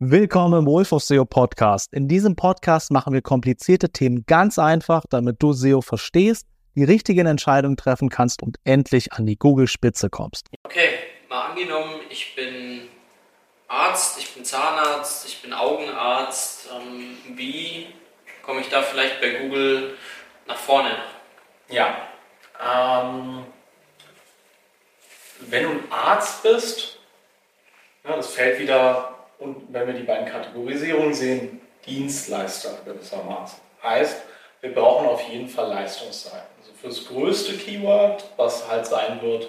Willkommen im Wolf of SEO Podcast. In diesem Podcast machen wir komplizierte Themen ganz einfach, damit du SEO verstehst, die richtigen Entscheidungen treffen kannst und endlich an die Google-Spitze kommst. Okay, mal angenommen, ich bin Arzt, ich bin Zahnarzt, ich bin Augenarzt. Ähm, wie komme ich da vielleicht bei Google nach vorne? Ja, ähm, wenn du ein Arzt bist, ja, das fällt wieder und wenn wir die beiden Kategorisierungen sehen, Dienstleister gewissermaßen. Heißt, wir brauchen auf jeden Fall Leistungsseiten. Also für das größte Keyword, was halt sein wird,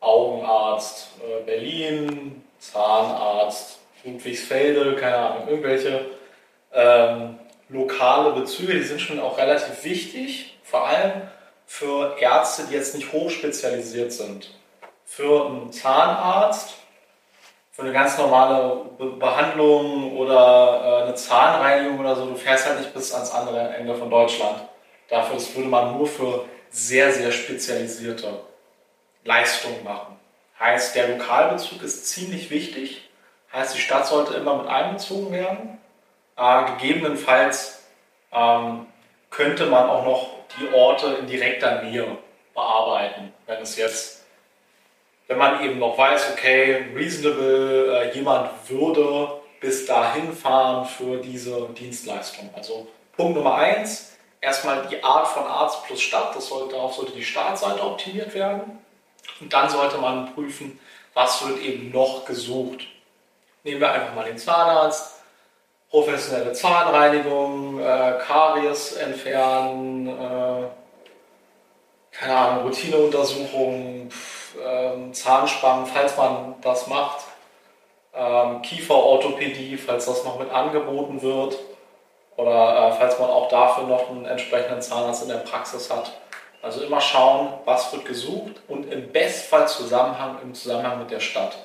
Augenarzt äh, Berlin, Zahnarzt Ludwigsfelde, keine Ahnung, irgendwelche ähm, lokale Bezüge, die sind schon auch relativ wichtig, vor allem für Ärzte, die jetzt nicht hochspezialisiert sind. Für einen Zahnarzt für eine ganz normale Be Behandlung oder äh, eine Zahnreinigung oder so, du fährst halt nicht bis ans andere Ende von Deutschland. Dafür das würde man nur für sehr, sehr spezialisierte Leistungen machen. Heißt, der Lokalbezug ist ziemlich wichtig. Heißt, die Stadt sollte immer mit einbezogen werden. Äh, gegebenenfalls ähm, könnte man auch noch die Orte in direkter Nähe bearbeiten, wenn es jetzt wenn man eben noch weiß, okay, reasonable, äh, jemand würde bis dahin fahren für diese Dienstleistung. Also Punkt Nummer eins, erstmal die Art von Arzt plus Stadt, das sollte, darauf sollte die Startseite optimiert werden. Und dann sollte man prüfen, was wird eben noch gesucht. Nehmen wir einfach mal den Zahnarzt, professionelle Zahnreinigung, äh, Karies entfernen, äh, keine Ahnung, Routineuntersuchungen, ähm, Zahnspangen, falls man das macht, ähm, Kieferorthopädie, falls das noch mit angeboten wird oder äh, falls man auch dafür noch einen entsprechenden Zahnarzt in der Praxis hat. Also immer schauen, was wird gesucht und im Bestfall Zusammenhang im Zusammenhang mit der Stadt.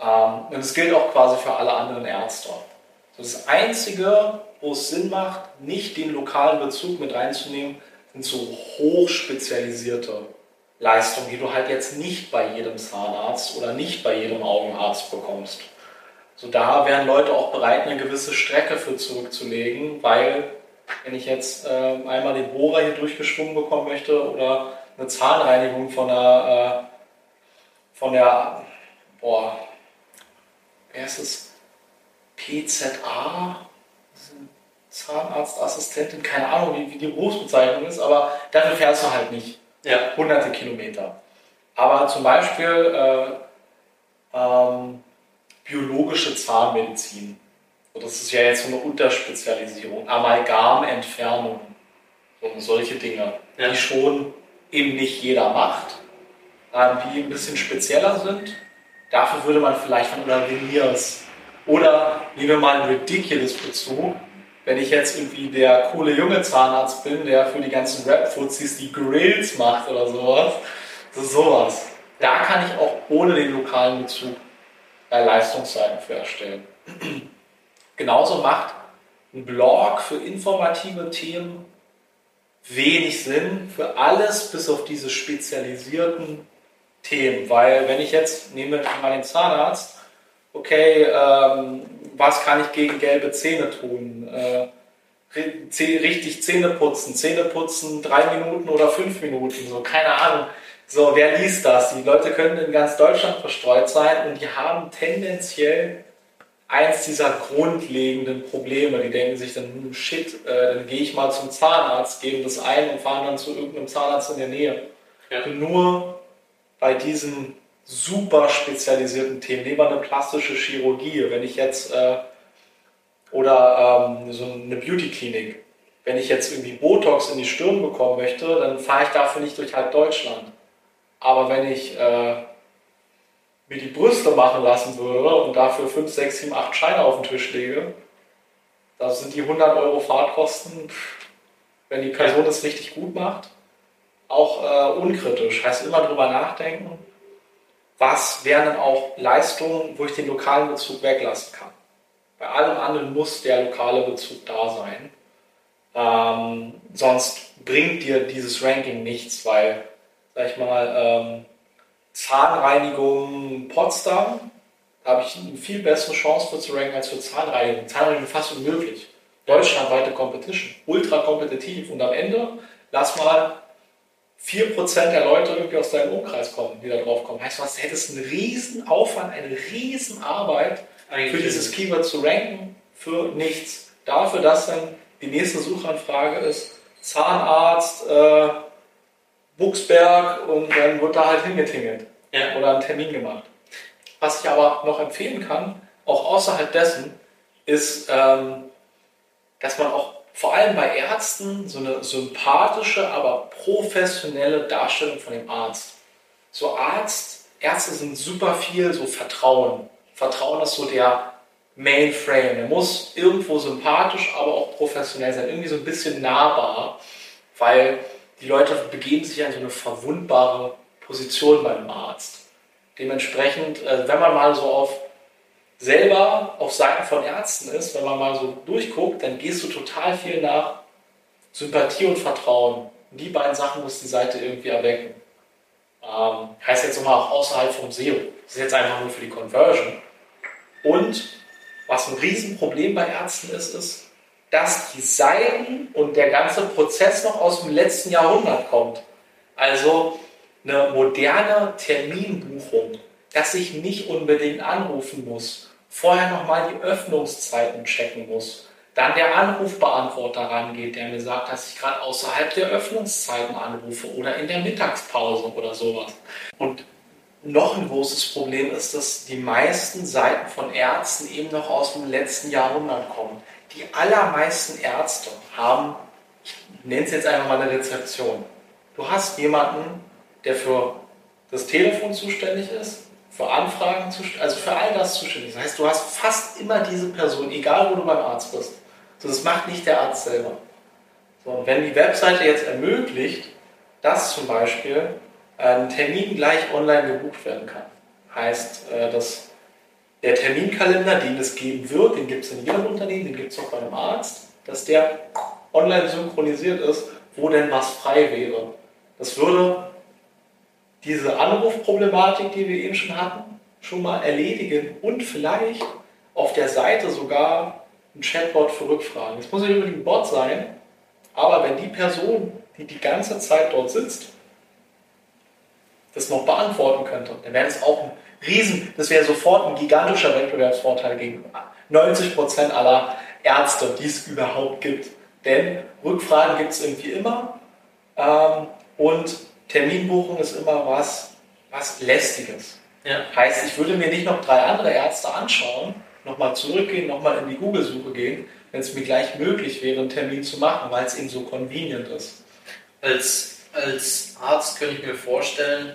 Ähm, und es gilt auch quasi für alle anderen Ärzte. Das Einzige, wo es Sinn macht, nicht den lokalen Bezug mit reinzunehmen, sind so hochspezialisierte Leistung, die du halt jetzt nicht bei jedem Zahnarzt oder nicht bei jedem Augenarzt bekommst. So da wären Leute auch bereit, eine gewisse Strecke für zurückzulegen, weil wenn ich jetzt äh, einmal den Bohrer hier durchgeschwungen bekommen möchte oder eine Zahnreinigung von der, äh, von der, boah, wer ist es? PZA? Zahnarztassistentin, keine Ahnung, wie, wie die Berufsbezeichnung ist, aber dafür fährst du halt nicht ja. hunderte Kilometer. Aber zum Beispiel äh, ähm, biologische Zahnmedizin. das ist ja jetzt so eine Unterspezialisierung. Amalgamentfernung. Und solche Dinge, ja. die schon eben nicht jeder macht, ähm, die ein bisschen spezieller sind. Dafür würde man vielleicht von oder Veneers oder nehmen wir mal einen Ridiculous Bezug wenn ich jetzt irgendwie der coole junge Zahnarzt bin, der für die ganzen Rap-Fuzis die Grills macht oder sowas, das ist sowas. Da kann ich auch ohne den lokalen Bezug äh, Leistungsseiten für erstellen. Genauso macht ein Blog für informative Themen wenig Sinn für alles bis auf diese spezialisierten Themen, weil wenn ich jetzt nehme mal den Zahnarzt, okay, ähm, was kann ich gegen gelbe Zähne tun? Äh, richtig Zähne putzen, Zähne putzen, drei Minuten oder fünf Minuten, so, keine Ahnung. So, wer liest das? Die Leute können in ganz Deutschland verstreut sein und die haben tendenziell eins dieser grundlegenden Probleme. Die denken sich dann, hm, shit, äh, dann gehe ich mal zum Zahnarzt, geben das ein und fahren dann zu irgendeinem Zahnarzt in der Nähe. Ja. Nur bei diesen super spezialisierten Themen. Nehmen wir eine plastische Chirurgie. Wenn ich jetzt, äh, oder ähm, so eine Beauty-Klinik, wenn ich jetzt irgendwie Botox in die Stirn bekommen möchte, dann fahre ich dafür nicht durch halb Deutschland. Aber wenn ich äh, mir die Brüste machen lassen würde und dafür 5, 6, 7, 8 Scheine auf den Tisch lege, da sind die 100 Euro Fahrtkosten, wenn die Person es richtig gut macht, auch äh, unkritisch. Heißt immer drüber nachdenken was wären dann auch Leistungen, wo ich den lokalen Bezug weglassen kann. Bei allem anderen muss der lokale Bezug da sein. Ähm, sonst bringt dir dieses Ranking nichts, weil, sag ich mal, ähm, Zahnreinigung Potsdam, Da habe ich eine viel bessere Chance für zu ranken als für Zahnreinigung. Zahnreinigung fast unmöglich. Deutschlandweite Competition, ultra kompetitiv und am Ende lass mal 4% der Leute irgendwie aus deinem Umkreis kommen, die da drauf kommen. Heißt, du hättest einen riesen Aufwand, eine riesen Arbeit für dieses Keyword zu ranken, für nichts. Dafür, dass dann die nächste Suchanfrage ist, Zahnarzt, äh, Buchsberg und dann wird da halt hingetingelt ja. oder einen Termin gemacht. Was ich aber noch empfehlen kann, auch außerhalb dessen, ist, ähm, dass man auch vor allem bei Ärzten so eine sympathische, aber professionelle Darstellung von dem Arzt. So Arzt, Ärzte sind super viel so Vertrauen. Vertrauen ist so der Mainframe. Er muss irgendwo sympathisch, aber auch professionell sein. Irgendwie so ein bisschen nahbar, weil die Leute begeben sich in so eine verwundbare Position beim Arzt. Dementsprechend, äh, wenn man mal so auf selber auf Seiten von Ärzten ist, wenn man mal so durchguckt, dann gehst du total viel nach Sympathie und Vertrauen. Und die beiden Sachen muss die Seite irgendwie erwecken. Ähm, heißt jetzt nochmal auch außerhalb vom SEO. Das ist jetzt einfach nur für die Conversion. Und was ein Riesenproblem bei Ärzten ist, ist, dass die Seiten und der ganze Prozess noch aus dem letzten Jahrhundert kommt. Also eine moderne Terminbuchung, dass ich nicht unbedingt anrufen muss, vorher nochmal die Öffnungszeiten checken muss, dann der Anrufbeantworter rangeht, der mir sagt, dass ich gerade außerhalb der Öffnungszeiten anrufe oder in der Mittagspause oder sowas. Und noch ein großes Problem ist, dass die meisten Seiten von Ärzten eben noch aus dem letzten Jahrhundert kommen. Die allermeisten Ärzte haben, ich nenne es jetzt einfach mal eine Rezeption. Du hast jemanden, der für das Telefon zuständig ist, für Anfragen zuständig, also für all das zuständig. Das heißt, du hast fast immer diese Person, egal wo du beim Arzt bist. Das macht nicht der Arzt selber. So, und wenn die Webseite jetzt ermöglicht, dass zum Beispiel ein Termin gleich online gebucht werden kann, heißt, äh, dass der Terminkalender, den es geben wird, den gibt es in jedem Unternehmen, den gibt es auch bei einem Arzt, dass der online synchronisiert ist, wo denn was frei wäre. Das würde diese Anrufproblematik, die wir eben schon hatten, schon mal erledigen und vielleicht auf der Seite sogar ein Chatbot für Rückfragen. Es muss nicht unbedingt ein Bot sein, aber wenn die Person, die die ganze Zeit dort sitzt, das noch beantworten könnte, dann wäre das auch ein Riesen, das wäre sofort ein gigantischer Wettbewerbsvorteil gegen 90% aller Ärzte, die es überhaupt gibt. Denn Rückfragen gibt es irgendwie immer ähm, und Terminbuchung ist immer was, was Lästiges. Ja. Heißt, ich würde mir nicht noch drei andere Ärzte anschauen, nochmal zurückgehen, nochmal in die Google-Suche gehen, wenn es mir gleich möglich wäre, einen Termin zu machen, weil es eben so convenient ist. Als, als Arzt könnte ich mir vorstellen,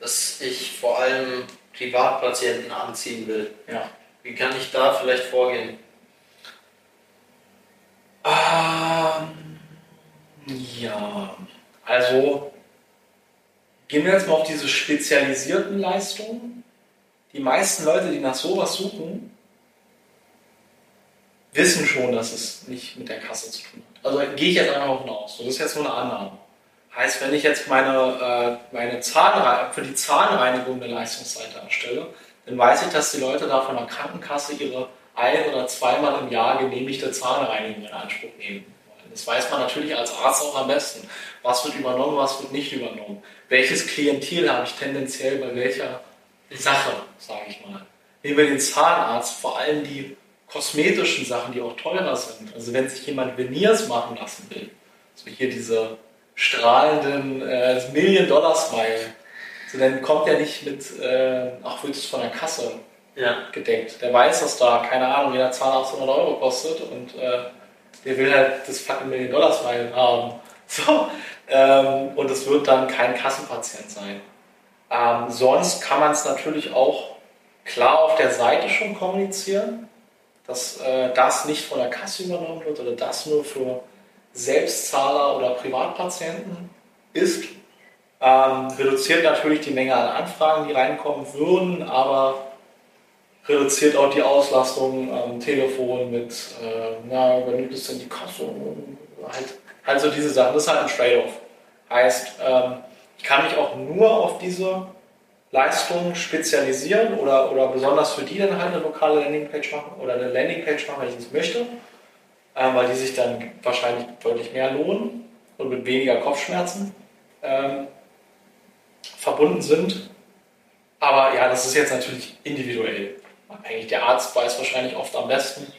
dass ich vor allem Privatpatienten anziehen will. Ja. Wie kann ich da vielleicht vorgehen? Ähm, ja, also Gehen wir jetzt mal auf diese spezialisierten Leistungen. Die meisten Leute, die nach sowas suchen, wissen schon, dass es nicht mit der Kasse zu tun hat. Also gehe ich jetzt einfach davon aus. Das ist jetzt nur eine Annahme. Heißt, wenn ich jetzt meine, äh, meine Zahnre für die Zahnreinigung eine Leistungsseite erstelle, dann weiß ich, dass die Leute da von der Krankenkasse ihre ein- oder zweimal im Jahr genehmigte Zahnreinigung in Anspruch nehmen. Das weiß man natürlich als Arzt auch am besten. Was wird übernommen, was wird nicht übernommen. Welches Klientel habe ich tendenziell bei welcher Sache, sage ich mal. Nehmen wir den Zahnarzt, vor allem die kosmetischen Sachen, die auch teurer sind. Also wenn sich jemand Veneers machen lassen will, so hier diese strahlenden äh, Million-Dollar-Smile, so dann kommt er nicht mit, äh, ach, wird es von der Kasse ja. gedeckt. Der weiß, dass da, keine Ahnung, jeder Zahnarzt 100 Euro kostet und äh, der will halt das fucking Million Dollar Smile haben. So, ähm, und es wird dann kein Kassenpatient sein. Ähm, sonst kann man es natürlich auch klar auf der Seite schon kommunizieren, dass äh, das nicht von der Kasse übernommen wird oder das nur für Selbstzahler oder Privatpatienten ist. Ähm, reduziert natürlich die Menge an Anfragen, die reinkommen würden, aber reduziert auch die Auslastung am Telefon mit, äh, na, übernimmt es denn die Kasse? Halt, halt so diese Sachen. Das ist halt ein Trade-off. Heißt, ähm, ich kann mich auch nur auf diese Leistungen spezialisieren oder, oder besonders für die dann halt eine lokale Landingpage machen oder eine Landingpage machen, wenn ich das möchte, äh, weil die sich dann wahrscheinlich deutlich mehr lohnen und mit weniger Kopfschmerzen ähm, verbunden sind. Aber ja, das ist jetzt natürlich individuell abhängig. Der Arzt weiß wahrscheinlich oft am besten,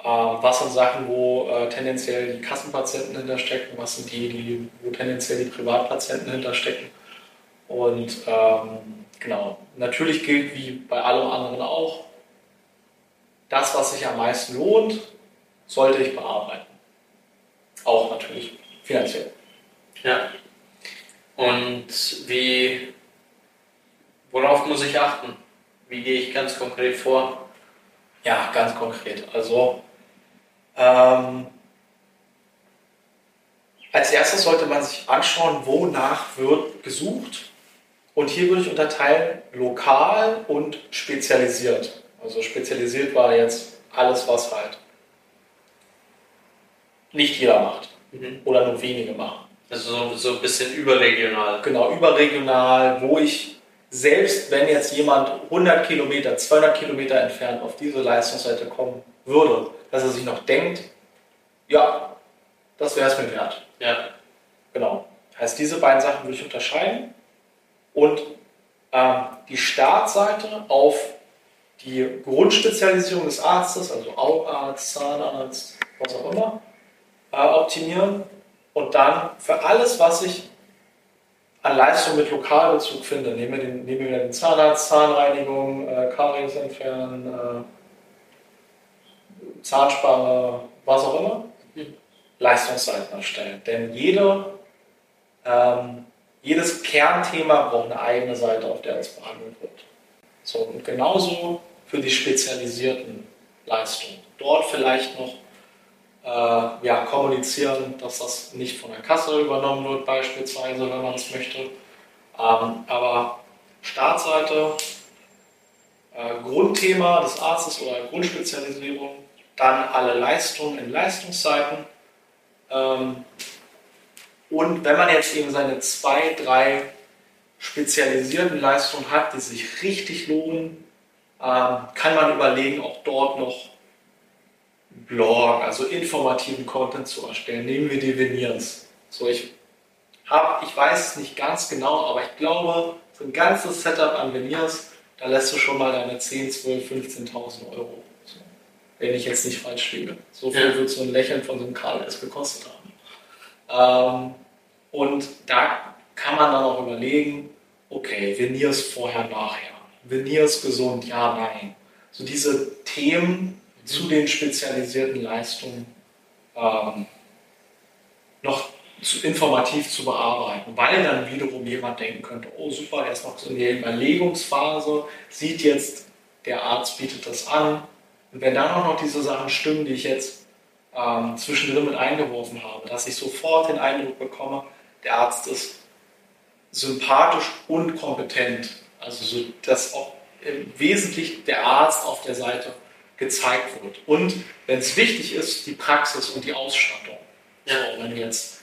äh, was sind Sachen, wo äh, tendenziell die Kassenpatienten hinterstecken, was sind die, die, wo tendenziell die Privatpatienten hinterstecken. Und ähm, genau, natürlich gilt wie bei allem anderen auch, das, was sich am meisten lohnt, sollte ich bearbeiten. Auch natürlich finanziell. Ja. Und wie, worauf muss ich achten? Wie gehe ich ganz konkret vor? Ja, ganz konkret. Also ähm, als erstes sollte man sich anschauen, wonach wird gesucht. Und hier würde ich unterteilen lokal und spezialisiert. Also spezialisiert war jetzt alles, was halt nicht jeder macht mhm. oder nur wenige machen. Also so, so ein bisschen überregional. Genau, überregional, wo ich selbst wenn jetzt jemand 100 Kilometer, 200 Kilometer entfernt auf diese Leistungsseite kommen würde, dass er sich noch denkt, ja, das wäre es mir wert. Ja. Genau. Heißt, diese beiden Sachen würde ich unterscheiden. Und ähm, die Startseite auf die Grundspezialisierung des Arztes, also Augenarzt, Zahnarzt, was auch immer, äh, optimieren. Und dann für alles, was ich an Leistung mit Lokalbezug finde. Nehmen wir, den, nehmen wir den Zahnarzt, Zahnreinigung, äh, Karies entfernen, äh, Zahnspange, was auch immer. Leistungsseiten erstellen. Denn jede, ähm, jedes Kernthema braucht eine eigene Seite, auf der es behandelt wird. So, und genauso für die spezialisierten Leistungen. Dort vielleicht noch äh, ja, kommunizieren, dass das nicht von der Kasse übernommen wird, beispielsweise, wenn man es möchte. Ähm, aber Startseite, äh, Grundthema des Arztes oder Grundspezialisierung, dann alle Leistungen in Leistungsseiten. Ähm, und wenn man jetzt eben seine zwei, drei spezialisierten Leistungen hat, die sich richtig lohnen, ähm, kann man überlegen, auch dort noch Blog, also informativen Content zu erstellen. Nehmen wir die Veneers. So, ich, hab, ich weiß es nicht ganz genau, aber ich glaube, so ein ganzes Setup an Veneers, da lässt du schon mal deine 10, 12, 15.000 Euro. So, wenn ich jetzt nicht falsch liege. So viel ja. wird so ein Lächeln von so einem KLS gekostet haben. Ähm, und da kann man dann auch überlegen, okay, Veneers vorher, nachher. Veneers gesund, ja, nein. So diese Themen, zu den spezialisierten Leistungen ähm, noch zu, informativ zu bearbeiten, weil dann wiederum jemand denken könnte, oh super, er ist noch so in der Überlegungsphase, sieht jetzt, der Arzt bietet das an. Und wenn dann auch noch diese Sachen stimmen, die ich jetzt ähm, zwischendrin mit eingeworfen habe, dass ich sofort den Eindruck bekomme, der Arzt ist sympathisch und kompetent. Also so, dass auch im Wesentlichen der Arzt auf der Seite gezeigt wird. Und wenn es wichtig ist, die Praxis und die Ausstattung. Ja. So, wenn jetzt,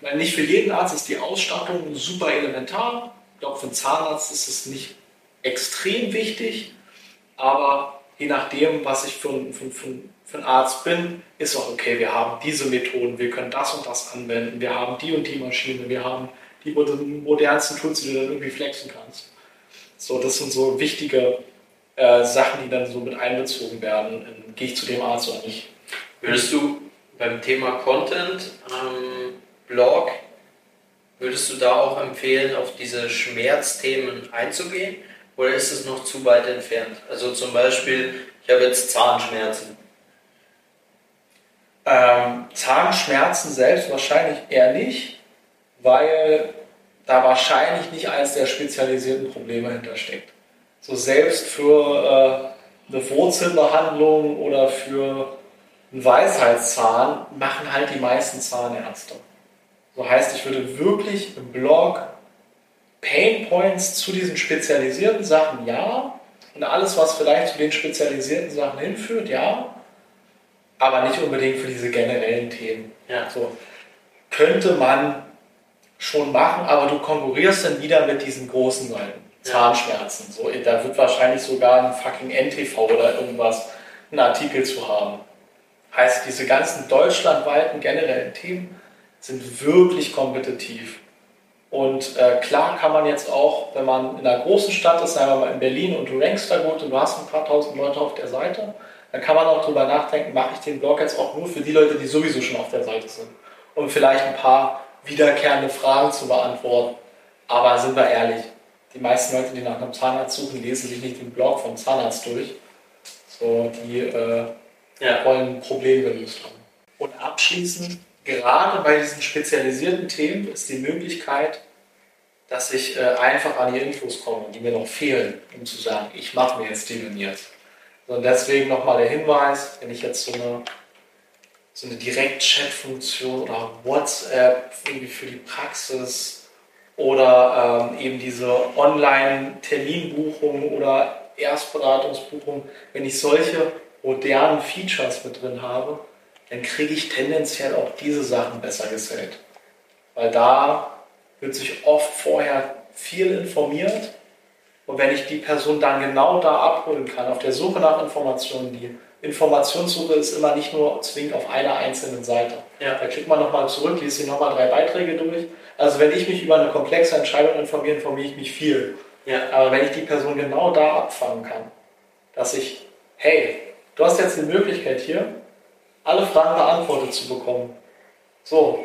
weil nicht für jeden Arzt ist die Ausstattung super elementar. Ich glaube, für einen Zahnarzt ist es nicht extrem wichtig, aber je nachdem, was ich für, für, für, für einen Arzt bin, ist auch okay, wir haben diese Methoden, wir können das und das anwenden, wir haben die und die Maschine, wir haben die modernsten Tools, die du dann irgendwie flexen kannst. So, das sind so wichtige äh, Sachen, die dann so mit einbezogen werden. Ähm, gehe ich zu dem Arzt oder nicht? Würdest du beim Thema Content, ähm, Blog, würdest du da auch empfehlen, auf diese Schmerzthemen einzugehen? Oder ist es noch zu weit entfernt? Also zum Beispiel, ich habe jetzt Zahnschmerzen. Ähm, Zahnschmerzen selbst wahrscheinlich eher nicht, weil da wahrscheinlich nicht eines der spezialisierten Probleme hintersteckt so selbst für äh, eine Wurzelbehandlung oder für einen Weisheitszahn machen halt die meisten Zahnärzte. So heißt, ich würde wirklich im Blog Pain Points zu diesen spezialisierten Sachen, ja. Und alles, was vielleicht zu den spezialisierten Sachen hinführt, ja. Aber nicht unbedingt für diese generellen Themen. Ja. So könnte man schon machen, aber du konkurrierst dann wieder mit diesen großen Seiten. Zahnschmerzen. So, da wird wahrscheinlich sogar ein fucking NTV oder irgendwas, einen Artikel zu haben. Heißt, diese ganzen deutschlandweiten generellen Themen sind wirklich kompetitiv. Und äh, klar kann man jetzt auch, wenn man in einer großen Stadt ist, sagen wir mal in Berlin und du rankst da gut und du hast ein paar tausend Leute auf der Seite, dann kann man auch darüber nachdenken, mache ich den Blog jetzt auch nur für die Leute, die sowieso schon auf der Seite sind. Um vielleicht ein paar wiederkehrende Fragen zu beantworten. Aber sind wir ehrlich, die meisten Leute, die nach einem Zahnarzt suchen, lesen sich nicht den Blog vom Zahnarzt durch. So, die äh, ja. wollen ein Problem gelöst haben. Und abschließend gerade bei diesen spezialisierten Themen ist die Möglichkeit, dass ich äh, einfach an die Infos komme, die mir noch fehlen, um zu sagen, ich mache mir jetzt definiert. Und deswegen nochmal der Hinweis, wenn ich jetzt so eine, so eine Direkt-Chat-Funktion oder WhatsApp irgendwie für die Praxis oder ähm, eben diese Online-Terminbuchung oder Erstberatungsbuchung, wenn ich solche modernen Features mit drin habe, dann kriege ich tendenziell auch diese Sachen besser gesellt. Weil da wird sich oft vorher viel informiert und wenn ich die Person dann genau da abholen kann, auf der Suche nach Informationen, die Informationssuche ist immer nicht nur zwingend auf einer einzelnen Seite. Ja. Da klickt man nochmal zurück, liest sich nochmal drei Beiträge durch. Also wenn ich mich über eine komplexe Entscheidung informiere, informiere ich mich viel. Ja. Aber wenn ich die Person genau da abfangen kann, dass ich, hey, du hast jetzt die Möglichkeit hier, alle Fragen beantwortet zu bekommen. So,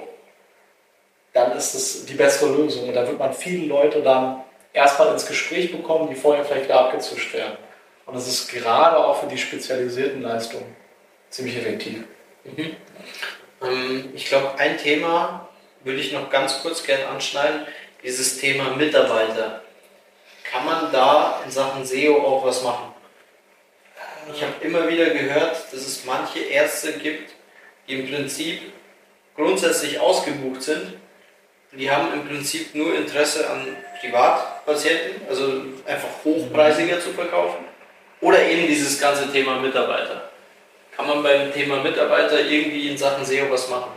dann ist es die bessere Lösung. Und da wird man viele Leute dann erstmal ins Gespräch bekommen, die vorher vielleicht wieder abgezischt werden. Und das ist gerade auch für die spezialisierten Leistungen ziemlich effektiv. Mhm. Ähm, ich glaube, ein Thema würde ich noch ganz kurz gerne anschneiden, dieses Thema Mitarbeiter. Kann man da in Sachen SEO auch was machen? Ich habe immer wieder gehört, dass es manche Ärzte gibt, die im Prinzip grundsätzlich ausgebucht sind. Die haben im Prinzip nur Interesse an Privatpatienten, also einfach hochpreisiger zu verkaufen. Oder eben dieses ganze Thema Mitarbeiter. Kann man beim Thema Mitarbeiter irgendwie in Sachen SEO was machen?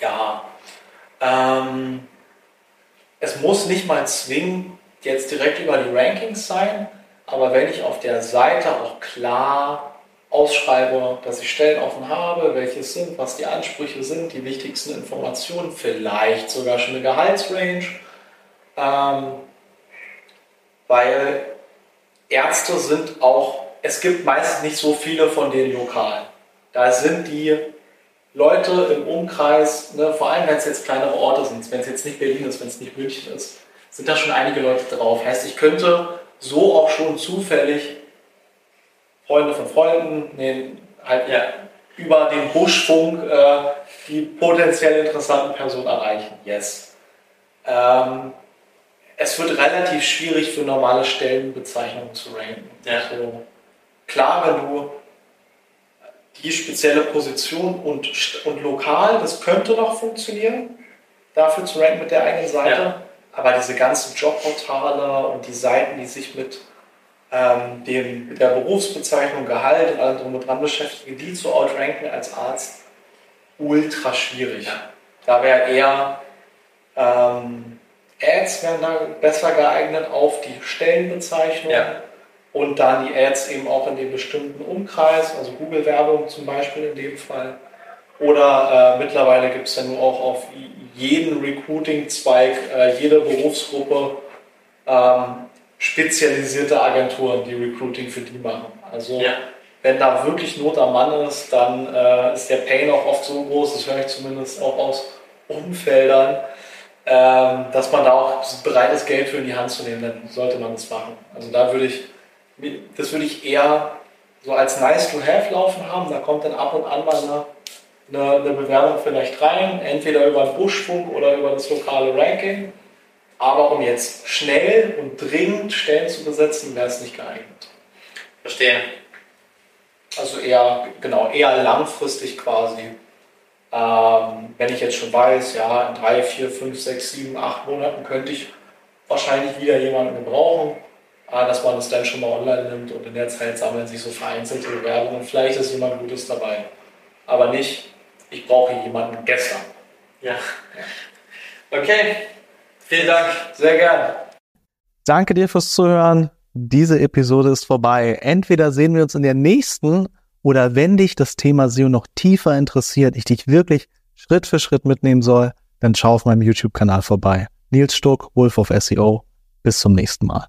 Ja. Ähm, es muss nicht mal zwingend jetzt direkt über die Rankings sein, aber wenn ich auf der Seite auch klar ausschreibe, dass ich Stellen offen habe, welche es sind, was die Ansprüche sind, die wichtigsten Informationen, vielleicht sogar schon eine Gehaltsrange, ähm, weil Ärzte sind auch, es gibt meistens nicht so viele von denen lokal. Da sind die Leute im Umkreis, ne, vor allem wenn es jetzt kleinere Orte sind, wenn es jetzt nicht Berlin ist, wenn es nicht München ist, sind da schon einige Leute drauf. Heißt, ich könnte so auch schon zufällig Freunde von Freunden, nee, halt ja, über den Buschfunk äh, die potenziell interessanten Personen erreichen. Yes. Ähm, es wird relativ schwierig für normale Stellenbezeichnungen zu ranken. Ja. Also, klar, wenn du die spezielle Position und, und lokal, das könnte noch funktionieren, dafür zu ranken mit der eigenen Seite. Ja. Aber diese ganzen Jobportale und die Seiten, die sich mit, ähm, dem, der Berufsbezeichnung, Gehalt und allem drum und dran beschäftigen, die zu outranken als Arzt, ultra schwierig. Ja. Da wäre eher ähm, Ads wären da besser geeignet auf die Stellenbezeichnung ja. Und dann die Ads eben auch in dem bestimmten Umkreis, also Google-Werbung zum Beispiel in dem Fall. Oder äh, mittlerweile gibt es ja nur auch auf jeden Recruiting-Zweig, äh, jede Berufsgruppe ähm, spezialisierte Agenturen, die Recruiting für die machen. Also ja. wenn da wirklich Not am Mann ist, dann äh, ist der Pain auch oft so groß, das höre ich zumindest auch aus Umfeldern, ähm, dass man da auch bereit ist, Geld für in die Hand zu nehmen, dann sollte man es machen. Also da würde ich, das würde ich eher so als nice to have laufen haben. Da kommt dann ab und an mal eine eine, eine Bewerbung vielleicht rein, entweder über den Buschfunk oder über das lokale Ranking. Aber um jetzt schnell und dringend Stellen zu besetzen, wäre es nicht geeignet. Verstehe. Also eher, genau, eher langfristig quasi. Ähm, wenn ich jetzt schon weiß, ja, in drei, vier, fünf, sechs, sieben, acht Monaten könnte ich wahrscheinlich wieder jemanden gebrauchen, äh, dass man das dann schon mal online nimmt und in der Zeit sammeln sich so vereinzelte Bewerbungen. Vielleicht ist jemand Gutes dabei. Aber nicht, ich brauche jemanden gestern. Ja. Okay, vielen Dank. Sehr gerne. Danke dir fürs Zuhören. Diese Episode ist vorbei. Entweder sehen wir uns in der nächsten oder wenn dich das Thema SEO noch tiefer interessiert, ich dich wirklich Schritt für Schritt mitnehmen soll, dann schau auf meinem YouTube-Kanal vorbei. Nils Stuck, Wolf of SEO. Bis zum nächsten Mal.